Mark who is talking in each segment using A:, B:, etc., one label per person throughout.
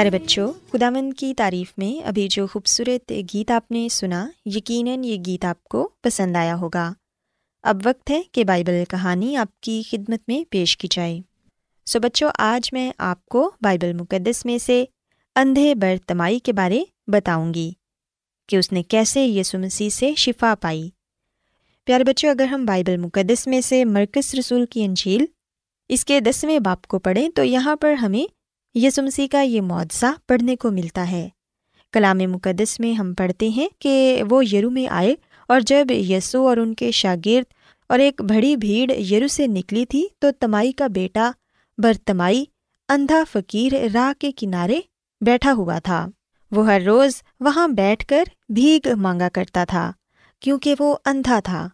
A: پیارے بچوں خدامند کی تعریف میں ابھی جو خوبصورت گیت آپ نے سنا، یقیناً یہ گیت آپ کو پسند آیا ہوگا۔ اب وقت ہے کہ بائبل کہانی آپ کی خدمت میں پیش کی جائے۔ سو بچوں، آج میں آپ کو بائبل مقدس میں سے اندھے برتمائی کے بارے بتاؤں گی کہ اس نے کیسے یسو مسیح سے شفا پائی۔ پیارے بچوں، اگر ہم بائبل مقدس میں سے مرکز رسول کی انجیل اس کے دسویں باپ کو پڑھیں تو یہاں پر ہمیں یسو مسیح کا یہ معجزہ پڑھنے کو ملتا ہے۔ کلام مقدس میں ہم پڑھتے ہیں کہ وہ یرو میں آئے اور جب یسو اور ان کے شاگرد اور ایک بڑی بھیڑ یرو سے نکلی تھی تو تمائی کا بیٹا برتمائی، اندھا فقیر راہ کے کنارے بیٹھا ہوا تھا۔ وہ ہر روز وہاں بیٹھ کر بھیگ مانگا کرتا تھا کیونکہ وہ اندھا تھا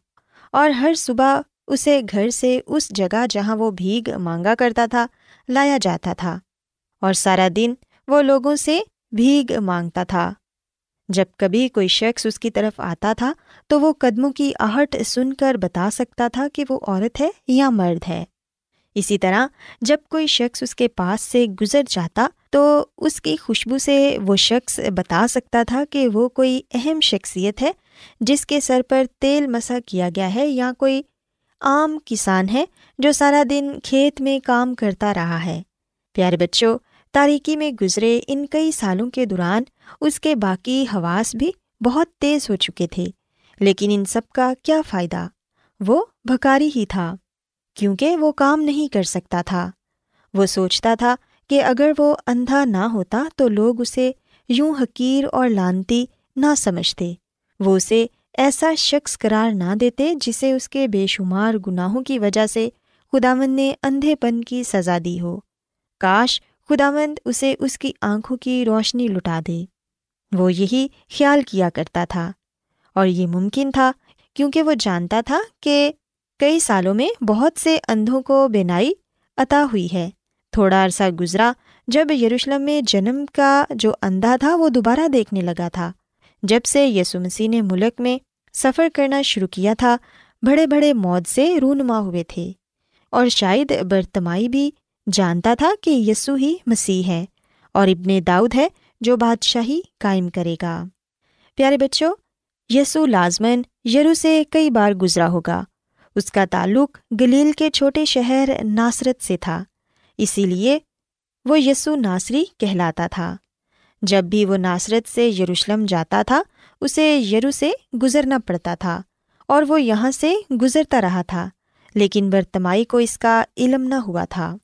A: اور ہر صبح اسے گھر سے اس جگہ جہاں وہ بھیگ مانگا کرتا تھا لایا جاتا تھا۔ اور سارا دن وہ لوگوں سے بھیگ مانگتا تھا۔ جب کبھی کوئی شخص اس کی طرف آتا تھا تو وہ قدموں کی آہٹ سن کر بتا سکتا تھا کہ وہ عورت ہے یا مرد ہے۔ اسی طرح جب کوئی شخص اس کے پاس سے گزر جاتا تو اس کی خوشبو سے وہ شخص بتا سکتا تھا کہ وہ کوئی اہم شخصیت ہے جس کے سر پر تیل مسا کیا گیا ہے یا کوئی عام کسان ہے جو سارا دن کھیت میں کام کرتا رہا ہے۔ پیارے بچوں تاریکی میں گزرے ان کئی سالوں کے دوران اس کے باقی حواس بھی بہت تیز ہو چکے تھے۔ لیکن ان سب کا کیا فائدہ؟ وہ بھکاری ہی تھا، کیونکہ وہ کام نہیں کر سکتا تھا۔ وہ سوچتا تھا کہ اگر وہ اندھا نہ ہوتا تو لوگ اسے یوں حقیر اور لانتی نہ سمجھتے۔ وہ اسے ایسا شخص قرار نہ دیتے جسے اس کے بے شمار گناہوں کی وجہ سے خداون نے اندھے پن کی سزا دی ہو۔ کاش خداوند اسے اس کی آنکھوں کی روشنی لٹا دے۔ وہ یہی خیال کیا کرتا تھا۔ اور یہ ممکن تھا کیونکہ وہ جانتا تھا کہ کئی سالوں میں بہت سے اندھوں کو بینائی عطا ہوئی ہے۔ تھوڑا عرصہ گزرا جب یروشلم میں جنم کا جو اندھا تھا وہ دوبارہ دیکھنے لگا تھا۔ جب سے یسو مسیح نے ملک میں سفر کرنا شروع کیا تھا، بڑے بڑے موت سے رونما ہوئے تھے۔ اور شاید برتمائی بھی جانتا تھا کہ یسو ہی مسیح ہے اور ابن داؤد ہے جو بادشاہی قائم کرے گا۔ پیارے بچوں، یسو لازمن یرو سے کئی بار گزرا ہوگا۔ اس کا تعلق گلیل کے چھوٹے شہر ناصرت سے تھا، اسی لیے وہ یسو ناصری کہلاتا تھا۔ جب بھی وہ ناصرت سے یروشلم جاتا تھا، اسے یرو سے گزرنا پڑتا تھا اور وہ یہاں سے گزرتا رہا تھا، لیکن برتمائی کو اس کا علم نہ ہوا تھا۔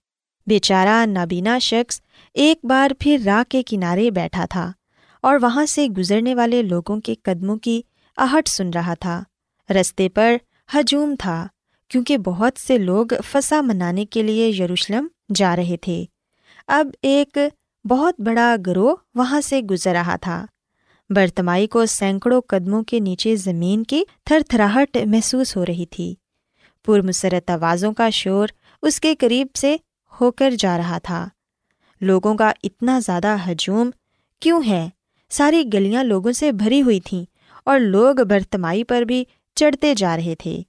A: بیچارہ نابینا شخص ایک بار پھر راہ کے کنارے بیٹھا تھا اور وہاں سے گزرنے والے لوگوں کے قدموں کی آہٹ سن رہا تھا۔ رستے پر ہجوم تھا کیونکہ بہت سے لوگ فسا منانے کے لیے یروشلم جا رہے تھے۔ اب ایک بہت بڑا گروہ وہاں سے گزر رہا تھا۔ برتمائی کو سینکڑوں قدموں کے نیچے زمین کی تھر تھراہٹ محسوس ہو رہی تھی۔ پرمسرت آوازوں کا شور اس کے قریب سے ہو کر جا رہا تھا۔ لوگوں کا اتنا زیادہ ہجوم کیوں ہے؟ ساری گلیاں لوگوں سے بھری ہوئی تھیں اور لوگ برتمائی پر بھی چڑھتے جا رہے تھے۔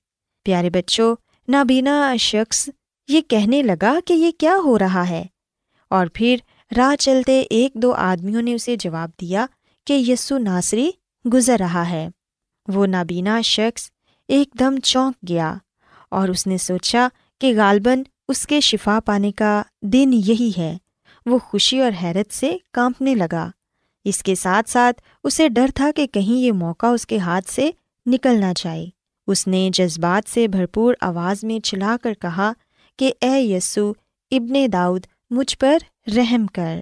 A: پیارے بچوں، نابینا شخص یہ کہنے لگا کہ یہ کیا ہو رہا ہے؟ اور پھر راہ چلتے ایک دو آدمیوں نے اسے جواب دیا کہ یسو ناصری گزر رہا ہے۔ وہ نابینا شخص ایک دم چونک گیا اور اس نے سوچا کہ غالباً اس کے شفا پانے کا دن یہی ہے۔ وہ خوشی اور حیرت سے کانپنے لگا۔ اس کے ساتھ ساتھ اسے ڈر تھا کہ کہیں یہ موقع اس کے ہاتھ سے نکل نہ جائے۔ اس نے جذبات سے بھرپور آواز میں چلا کر کہا کہ اے یسو، ابن داؤد، مجھ پر رحم کر۔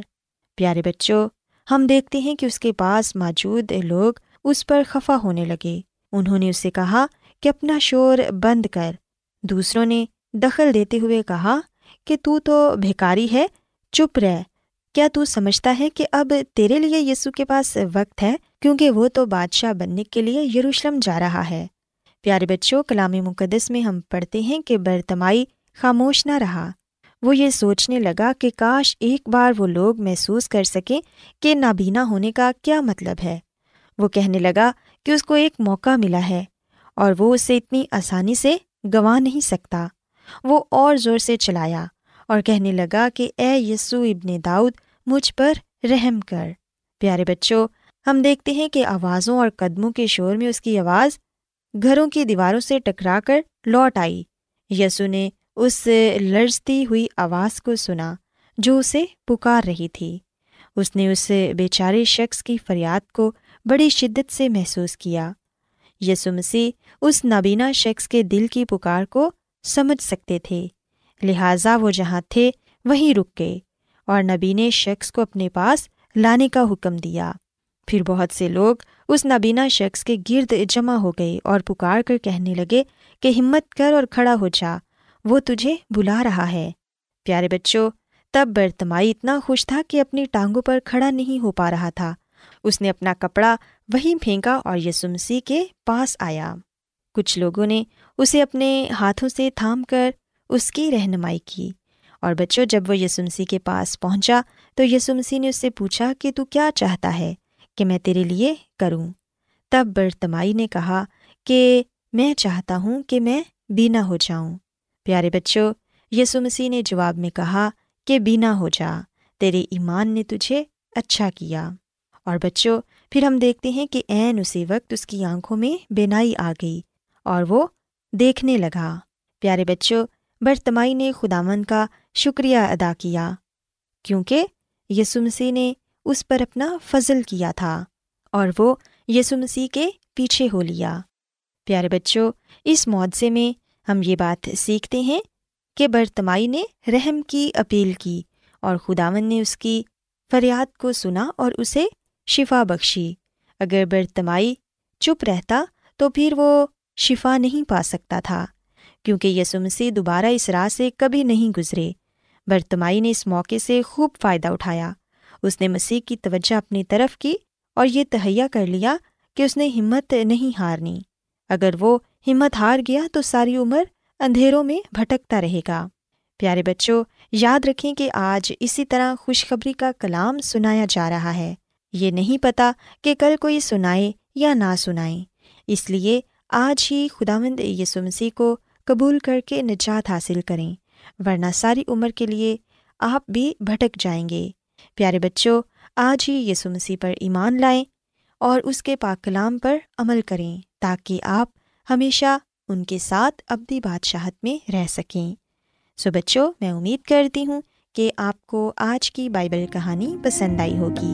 A: پیارے بچوں، ہم دیکھتے ہیں کہ اس کے پاس موجود لوگ اس پر خفا ہونے لگے۔ انہوں نے اسے کہا کہ اپنا شور بند کر۔ دوسروں نے دخل دیتے ہوئے کہا کہ تو تو بھیکاری ہے، چپ رہ۔ کیا تو سمجھتا ہے کہ اب تیرے لیے یسو کے پاس وقت ہے، کیونکہ وہ تو بادشاہ بننے کے لیے یروشلم جا رہا ہے۔ پیارے بچوں، کلام مقدس میں ہم پڑھتے ہیں کہ برتمائی خاموش نہ رہا۔ وہ یہ سوچنے لگا کہ کاش ایک بار وہ لوگ محسوس کر سکیں کہ نابینا ہونے کا کیا مطلب ہے۔ وہ کہنے لگا کہ اس کو ایک موقع ملا ہے اور وہ اسے اتنی آسانی سے گنوا نہیں سکتا۔ وہ اور زور سے چلایا اور کہنے لگا کہ اے یسو ابن داؤد، مجھ پر رحم کر۔ پیارے بچوں، ہم دیکھتے ہیں کہ آوازوں اور قدموں کے شور میں اس کی آواز گھروں کی دیواروں سے ٹکرا کر لوٹ آئی۔ یسو نے اس لرزتی ہوئی آواز کو سنا جو اسے پکار رہی تھی۔ اس نے اس بیچارے شخص کی فریاد کو بڑی شدت سے محسوس کیا۔ یسو مسیح اس نابینا شخص کے دل کی پکار کو سمجھ سکتے تھے، لہٰذا وہ جہاں تھے وہیں رک گئے اور نبینے شخص کو اپنے پاس لانے کا حکم دیا۔ پھر بہت سے لوگ اس نابینا شخص کے گرد جمع ہو گئے اور پکار کر کہنے لگے کہ ہمت کر اور کھڑا ہو جا، وہ تجھے بلا رہا ہے۔ پیارے بچوں، تب برتمائی اتنا خوش تھا کہ اپنی ٹانگوں پر کھڑا نہیں ہو پا رہا تھا۔ اس نے اپنا کپڑا وہیں پھینکا اور یسمسی کے پاس آیا۔ کچھ لوگوں نے اسے اپنے ہاتھوں سے تھام کر اس کی رہنمائی کی۔ اور بچوں، جب وہ یسمسی کے پاس پہنچا تو یسمسی نے اس سے پوچھا کہ تو کیا چاہتا ہے کہ میں تیرے لیے کروں۔ تب برتمائی نے کہا کہ میں چاہتا ہوں کہ میں بینا ہو جاؤں۔ پیارے بچوں یسو مسیح نے جواب میں کہا کہ بینا ہو جا، تیرے ایمان نے تجھے اچھا کیا۔ اور بچوں، پھر ہم دیکھتے ہیں کہ عین اسی وقت اس کی آنکھوں میں بینائی آ گئی۔ اور وہ دیکھنے لگا۔ پیارے بچوں، برتمائی نے خدامن کا شکریہ ادا کیا، کیونکہ یسو مسیح نے اس پر اپنا فضل کیا تھا اور وہ یسو مسیح کے پیچھے ہو لیا۔ پیارے بچوں، اس معاوضے میں ہم یہ بات سیکھتے ہیں کہ برتمائی نے رحم کی اپیل کی اور خداون نے اس کی فریاد کو سنا اور اسے شفا بخشی۔ اگر برتمائی چپ رہتا تو پھر وہ شفا نہیں پا سکتا تھا، کیونکہ یسو مسیح دوبارہ اس راہ سے کبھی نہیں گزرے۔ برتمائی نے اس موقع سے خوب فائدہ اٹھایا۔ اس نے مسیح کی توجہ اپنی طرف کی اور یہ تہیا کر لیا کہ اس نے ہمت نہیں ہارنی۔ اگر وہ ہمت ہار گیا تو ساری عمر اندھیروں میں بھٹکتا رہے گا۔ پیارے بچوں، یاد رکھیں کہ آج اسی طرح خوشخبری کا کلام سنایا جا رہا ہے۔ یہ نہیں پتا کہ کل کوئی سنائے یا نہ سنائے۔ اس لیے آج ہی خداوند یسو مسیح کو قبول کر کے نجات حاصل کریں، ورنہ ساری عمر کے لیے آپ بھی بھٹک جائیں گے۔ پیارے بچوں، آج ہی یسو مسیح پر ایمان لائیں اور اس کے پاک کلام پر عمل کریں تاکہ آپ ہمیشہ ان کے ساتھ ابدی بادشاہت میں رہ سکیں۔ سو بچوں، میں امید کرتی ہوں کہ آپ کو آج کی بائبل کہانی پسند آئی ہوگی۔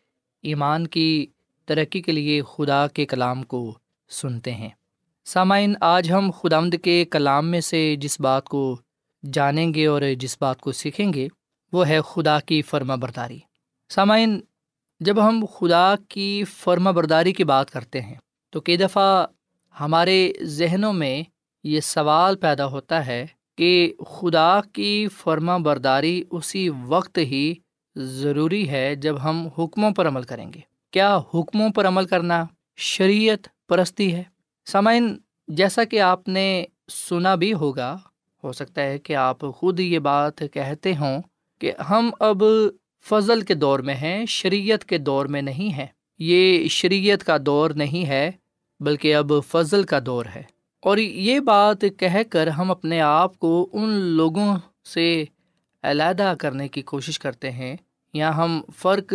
B: ایمان کی ترقی کے لیے خدا کے کلام کو سنتے ہیں۔ سامعین، آج ہم خدا کے کلام میں سے جس بات کو جانیں گے اور جس بات کو سیکھیں گے، وہ ہے خدا کی فرما برداری۔ سامعین، جب ہم خدا کی فرما برداری کی بات کرتے ہیں، تو کئی دفعہ ہمارے ذہنوں میں یہ سوال پیدا ہوتا ہے کہ خدا کی فرما برداری اسی وقت ہی ضروری ہے جب ہم حکموں پر عمل کریں گے۔ کیا حکموں پر عمل کرنا شریعت پرستی ہے؟ سامعین، جیسا کہ آپ نے سنا بھی ہوگا، ہو سکتا ہے کہ آپ خود یہ بات کہتے ہوں کہ ہم اب فضل کے دور میں ہیں، شریعت کے دور میں نہیں ہیں۔ یہ شریعت کا دور نہیں ہے، بلکہ اب فضل کا دور ہے۔ اور یہ بات کہہ کر ہم اپنے آپ کو ان لوگوں سے علیحدہ کرنے کی کوشش کرتے ہیں یا ہم فرق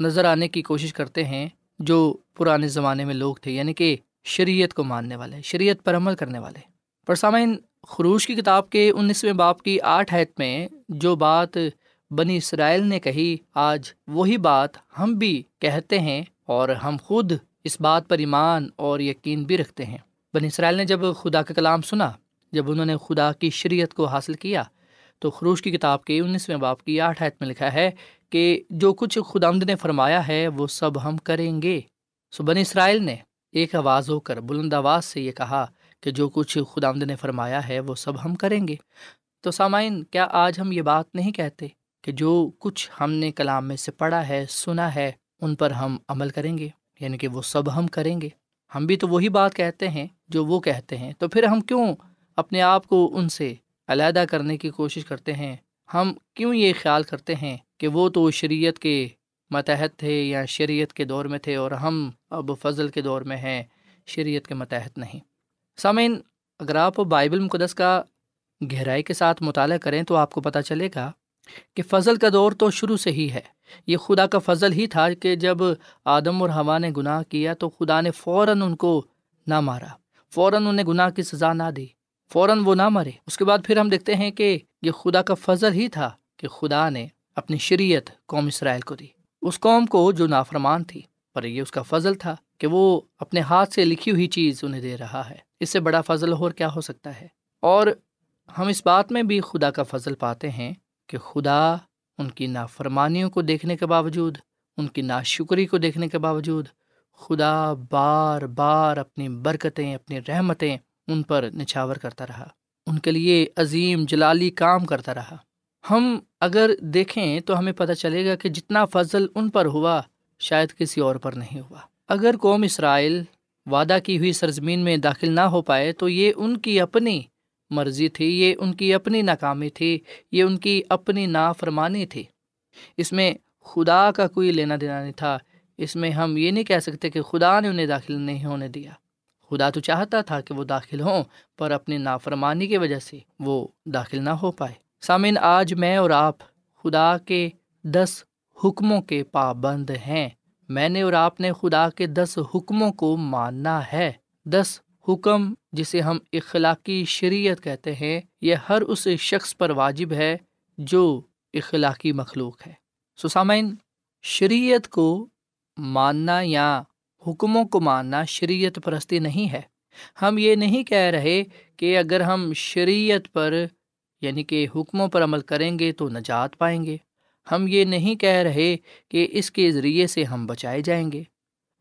B: نظر آنے کی کوشش کرتے ہیں جو پرانے زمانے میں لوگ تھے یعنی کہ شریعت کو ماننے والے، شریعت پر عمل کرنے والے۔ پر سامعین، خروش کی کتاب کے انیسویں باپ کی آٹھ حید میں جو بات بنی اسرائیل نے کہی، آج وہی بات ہم بھی کہتے ہیں اور ہم خود اس بات پر ایمان اور یقین بھی رکھتے ہیں۔ بنی اسرائیل نے جب خدا کا کلام سنا، جب انہوں نے خدا کی شریعت کو حاصل کیا تو خروش کی کتاب کے انیسویں باپ کی آٹھ حید میں لکھا ہے کہ جو کچھ خدا نے فرمایا ہے وہ سب ہم کریں گے۔ سو بنی اسرائیل نے ایک آواز ہو کر بلند آواز سے یہ کہا کہ جو کچھ خدا نے فرمایا ہے وہ سب ہم کریں گے۔ تو سامعین، کیا آج ہم یہ بات نہیں کہتے کہ جو کچھ ہم نے کلام میں سے پڑھا ہے، سنا ہے، ان پر ہم عمل کریں گے؟ یعنی کہ وہ سب ہم کریں گے۔ ہم بھی تو وہی بات کہتے ہیں جو وہ کہتے ہیں۔ تو پھر ہم کیوں اپنے آپ کو ان سے علیحدہ کرنے کی کوشش کرتے ہیں۔ ہم کیوں یہ خیال کرتے ہیں کہ وہ تو شریعت کے متحد تھے یا شریعت کے دور میں تھے اور ہم اب فضل کے دور میں ہیں، شریعت کے متحد نہیں۔ سامعین، اگر آپ بائبل مقدس کا گہرائی کے ساتھ مطالعہ کریں تو آپ کو پتہ چلے گا کہ فضل کا دور تو شروع سے ہی ہے۔ یہ خدا کا فضل ہی تھا کہ جب آدم اور ہوا نے گناہ کیا تو خدا نے فوراً ان کو نہ مارا، فوراً انہیں گناہ کی سزا نہ دی۔ فوراً وہ نہ مرے۔ اس کے بعد پھر ہم دیکھتے ہیں کہ یہ خدا کا فضل ہی تھا کہ خدا نے اپنی شریعت قوم اسرائیل کو دی۔ اس قوم کو جو نافرمان تھی، پر یہ اس کا فضل تھا کہ وہ اپنے ہاتھ سے لکھی ہوئی چیز انہیں دے رہا ہے۔ اس سے بڑا فضل اور کیا ہو سکتا ہے؟ اور ہم اس بات میں بھی خدا کا فضل پاتے ہیں کہ خدا ان کی نافرمانیوں کو دیکھنے کے باوجود، ان کی ناشکری کو دیکھنے کے باوجود خدا بار بار اپنی برکتیں، اپنی رحمتیں ان پر نچھاور کرتا رہا۔ ان کے لیے عظیم جلالی کام کرتا رہا۔ ہم اگر دیکھیں تو ہمیں پتہ چلے گا کہ جتنا فضل ان پر ہوا، شاید کسی اور پر نہیں ہوا۔ اگر قوم اسرائیل وعدہ کی ہوئی سرزمین میں داخل نہ ہو پائے تو یہ ان کی اپنی مرضی تھی، یہ ان کی اپنی ناکامی تھی، یہ ان کی اپنی نافرمانی تھی۔ اس میں خدا کا کوئی لینا دینا نہیں تھا۔ اس میں ہم یہ نہیں کہہ سکتے کہ خدا نے انہیں داخل نہیں ہونے دیا۔ خدا تو چاہتا تھا کہ وہ داخل ہوں، پر اپنی نافرمانی کی وجہ سے وہ داخل نہ ہو پائے۔ سامعین، آج میں اور آپ خدا کے دس حکموں کے پابند ہیں۔ میں نے اور آپ نے خدا کے دس حکموں کو ماننا ہے۔ دس حکم جسے ہم اخلاقی شریعت کہتے ہیں، یہ ہر اس شخص پر واجب ہے جو اخلاقی مخلوق ہے۔ سسامین شریعت کو ماننا یا حکموں کو ماننا شریعت پرستی نہیں ہے۔ ہم یہ نہیں کہہ رہے کہ اگر ہم شریعت پر یعنی کہ حکموں پر عمل کریں گے تو نجات پائیں گے۔ ہم یہ نہیں کہہ رہے کہ اس کے ذریعے سے ہم بچائے جائیں گے۔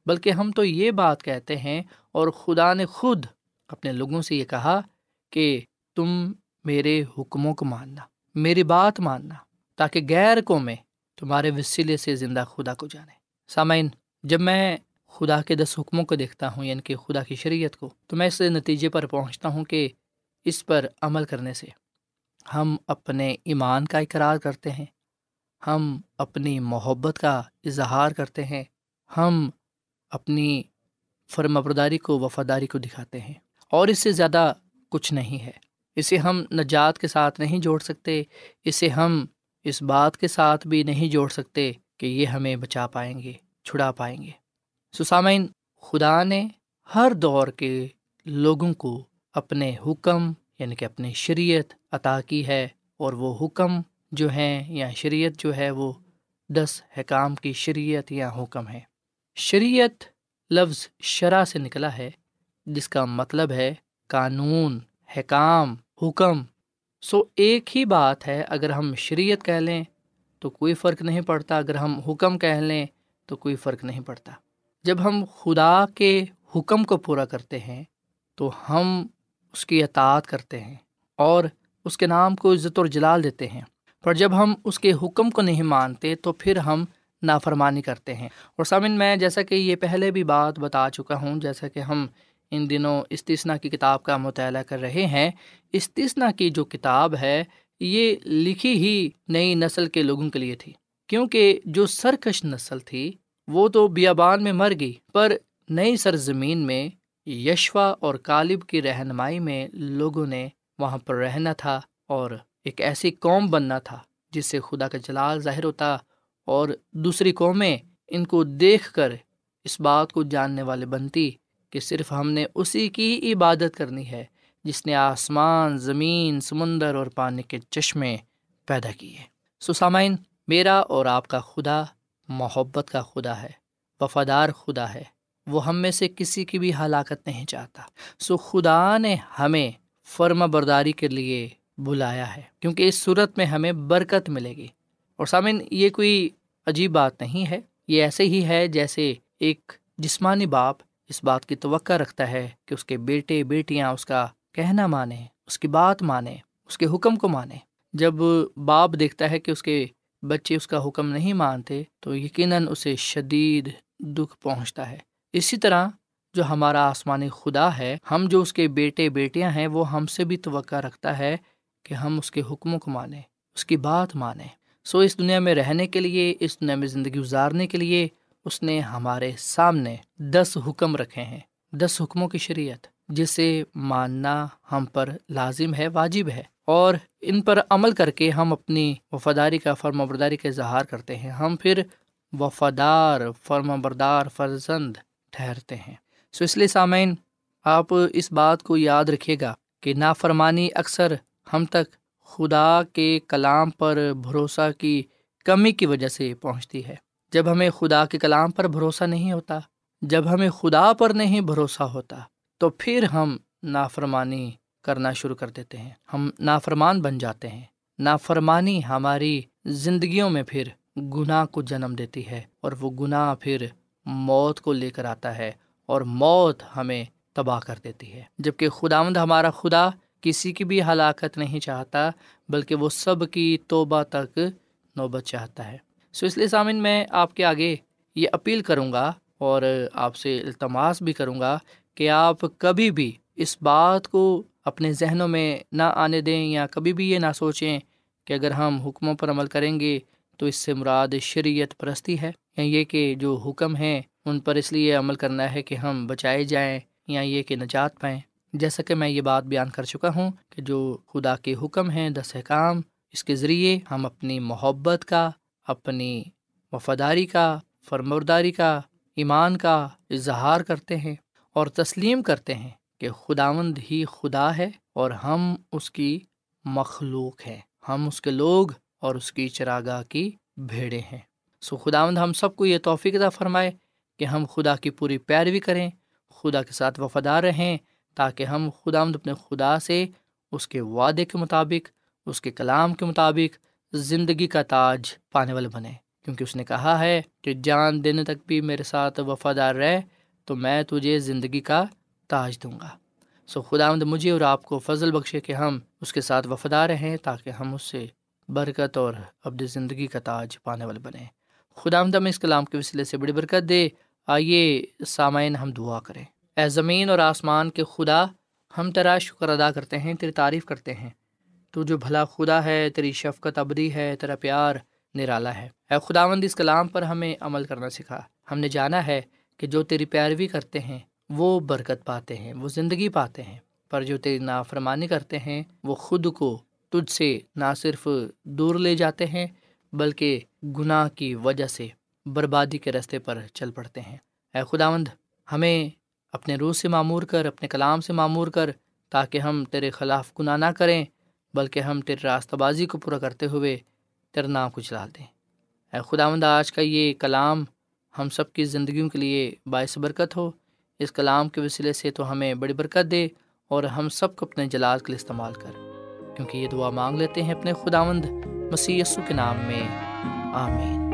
B: بلکہ ہم تو یہ بات کہتے ہیں اور خدا نے خود اپنے لوگوں سے یہ کہا کہ تم میرے حکموں کو ماننا، میری بات ماننا، تاکہ غیر کو میں تمہارے وسیلے سے زندہ خدا کو جانے سامعین، جب میں خدا کے دس حکموں کو دیکھتا ہوں یعنی کہ خدا کی شریعت کو۔ تو میں اس نتیجے پر پہنچتا ہوں کہ اس پر عمل کرنے سے ہم اپنے ایمان کا اقرار کرتے ہیں، ہم اپنی محبت کا اظہار کرتے ہیں، ہم اپنی فرم برداری کو، وفاداری کو دکھاتے ہیں۔ اور اس سے زیادہ کچھ نہیں ہے۔ اسے ہم نجات کے ساتھ نہیں جوڑ سکتے، اسے ہم اس بات کے ساتھ بھی نہیں جوڑ سکتے کہ یہ ہمیں بچا پائیں گے، چھڑا پائیں گے۔ سسامین، خدا نے ہر دور کے لوگوں کو اپنے حکم یعنی کہ اپنی شریعت عطا کی ہے، اور وہ حکم جو ہیں یا شریعت جو ہے وہ دس حکام کی شریعت یا حکم ہے۔ شریعت لفظ شرح سے نکلا ہے، جس کا مطلب ہے قانون، حکام، حکم۔ سو ایک ہی بات ہے، اگر ہم شریعت کہہ لیں تو کوئی فرق نہیں پڑتا، اگر ہم حکم کہہ لیں تو کوئی فرق نہیں پڑتا۔ جب ہم خدا کے حکم کو پورا کرتے ہیں، تو ہم اس کی اطاعت کرتے ہیں اور اس کے نام کو عزت اور جلال دیتے ہیں۔ پر جب ہم اس کے حکم کو نہیں مانتے، تو پھر ہم نافرمانی کرتے ہیں۔ اور سامن میں جیسا کہ یہ پہلے بھی بات بتا چکا ہوں، جیسا کہ ہم ان دنوں استثنا کی کتاب کا مطالعہ کر رہے ہیں۔ استثنا کی جو کتاب ہے، یہ لکھی ہی نئی نسل کے لوگوں کے لیے تھی۔ کیونکہ جو سرکش نسل تھی وہ تو بیابان میں مر گئی، پر نئی سرزمین میں یشوا اور کالب کی رہنمائی میں لوگوں نے وہاں پر رہنا تھا اور ایک ایسی قوم بننا تھا جس سے خدا کا جلال ظاہر ہوتا اور دوسری قومیں ان کو دیکھ کر اس بات کو جاننے والے بنتی کہ صرف ہم نے اسی کی عبادت کرنی ہے جس نے آسمان، زمین، سمندر اور پانی کے چشمے پیدا کیے۔ سسامین میرا اور آپ کا خدا محبت کا خدا ہے، وفادار خدا ہے۔ وہ ہم میں سے کسی کی بھی ہلاکت نہیں چاہتا۔ سو خدا نے ہمیں فرما برداری کے لیے بلایا ہے، کیونکہ اس صورت میں ہمیں برکت ملے گی۔ اور سامن یہ کوئی عجیب بات نہیں ہے۔ یہ ایسے ہی ہے جیسے ایک جسمانی باپ اس بات کی توقع رکھتا ہے کہ اس کے بیٹے، بیٹیاں اس کا کہنا مانیں، اس کی بات مانیں، اس کے حکم کو مانیں۔ جب باپ دیکھتا ہے کہ اس کے بچے اس کا حکم نہیں مانتے تو یقیناً اسے شدید دکھ پہنچتا ہے۔ اسی طرح جو ہمارا آسمانی خدا ہے، ہم جو اس کے بیٹے بیٹیاں ہیں، وہ ہم سے بھی توقع رکھتا ہے کہ ہم اس کے حکموں کو مانیں، اس کی بات مانیں۔ سو اس دنیا میں رہنے کے لیے، اس دنیا میں زندگی گزارنے کے لیے، اس نے ہمارے سامنے دس حکم رکھے ہیں، دس حکموں کی شریعت۔ جسے ماننا ہم پر لازم ہے، واجب ہے۔ اور ان پر عمل کر کے ہم اپنی وفاداری کا فرما برداری کا اظہار کرتے ہیں۔ ہم پھر وفادار فرما بردار، فرزند ٹھہرتے ہیں۔ سو اس لیے سامعین، آپ اس بات کو یاد رکھیے گا کہ نافرمانی اکثر ہم تک خدا کے کلام پر بھروسہ کی کمی کی وجہ سے پہنچتی ہے۔ جب ہمیں خدا کے کلام پر بھروسہ نہیں ہوتا، جب ہمیں خدا پر نہیں بھروسہ ہوتا تو پھر ہم نافرمانی کرنا شروع کر دیتے ہیں۔ ہم نافرمان بن جاتے ہیں۔ نافرمانی ہماری زندگیوں میں پھر گناہ کو جنم دیتی ہے اور وہ گناہ پھر موت کو لے کر آتا ہے اور موت ہمیں تباہ کر دیتی ہے۔ جبکہ خداوند ہمارا خدا کسی کی بھی ہلاکت نہیں چاہتا، بلکہ وہ سب کی توبہ تک نوبت چاہتا ہے۔ سو اس لیے سامن میں آپ کے آگے یہ اپیل کروں گا اور آپ سے التماس بھی کروں گا کہ آپ کبھی بھی اس بات کو اپنے ذہنوں میں نہ آنے دیں یا کبھی بھی یہ نہ سوچیں کہ اگر ہم حکموں پر عمل کریں گے تو اس سے مراد شریعت پرستی ہے یا یہ کہ جو حکم ہیں ان پر اس لیے عمل کرنا ہے کہ ہم بچائے جائیں یا یہ کہ نجات پائیں۔ جیسا کہ میں یہ بات بیان کر چکا ہوں کہ جو خدا کے حکم ہیں دس احکام، اس کے ذریعے ہم اپنی محبت کا، اپنی وفاداری کا فرمورداری کا، ایمان کا اظہار کرتے ہیں۔ اور تسلیم کرتے ہیں کہ خداوند ہی خدا ہے اور ہم اس کی مخلوق ہیں۔ ہم اس کے لوگ اور اس کی چراگاہ کی بھیڑے ہیں۔ سو خداوند ہم سب کو یہ توفیق ادا فرمائے کہ ہم خدا کی پوری پیروی کریں، خدا کے ساتھ وفادار رہیں، تاکہ ہم خداوند اپنے خدا سے اس کے وعدے کے مطابق، اس کے کلام کے مطابق زندگی کا تاج پانے والے بنے کیونکہ اس نے کہا ہے کہ جان دینے تک بھی میرے ساتھ وفادار رہے تو میں تجھے زندگی کا تاج دوں گا۔ سو خدا آمد مجھے اور آپ کو فضل بخشے کہ ہم اس کے ساتھ وفادار رہیں تاکہ ہم اس سے برکت اور اپنی زندگی کا تاج پانے والے بنیں۔ خدا آمد ہم اس کلام کے وسیلے سے بڑی برکت دے۔ آئیے سامعین ہم دعا کریں۔ اے زمین اور آسمان کے خدا، ہم تیرا شکر ادا کرتے ہیں، تیری تعریف کرتے ہیں۔ تو جو بھلا خدا ہے، تیری شفقت ابدی ہے، تیرا پیار نرالا ہے۔ اے خداوند، اس کلام پر ہمیں عمل کرنا سکھا۔ ہم نے جانا ہے کہ جو تیری پیروی کرتے ہیں، وہ برکت پاتے ہیں، وہ زندگی پاتے ہیں۔ پر جو تیری نافرمانی کرتے ہیں، وہ خود کو تجھ سے نہ صرف دور لے جاتے ہیں، بلکہ گناہ کی وجہ سے بربادی کے رستے پر چل پڑتے ہیں۔ اے خداوند، ہمیں اپنے روح سے معمور کر، اپنے کلام سے معمور کر، تاکہ ہم تیرے خلاف گناہ نہ کریں، بلکہ ہم تیرے راستہ بازی کو پورا کرتے ہوئے تیرا نام کو چلا دیں۔ اے خداوند، آج کا یہ کلام ہم سب کی زندگیوں کے لیے باعث برکت ہو۔ اس کلام کے وسیلے سے تو ہمیں بڑی برکت دے اور ہم سب کو اپنے جلال کے لیے استعمال کر۔ کیونکہ یہ دعا مانگ لیتے ہیں اپنے خداوند مسیح یسو کے نام میں۔ آمین۔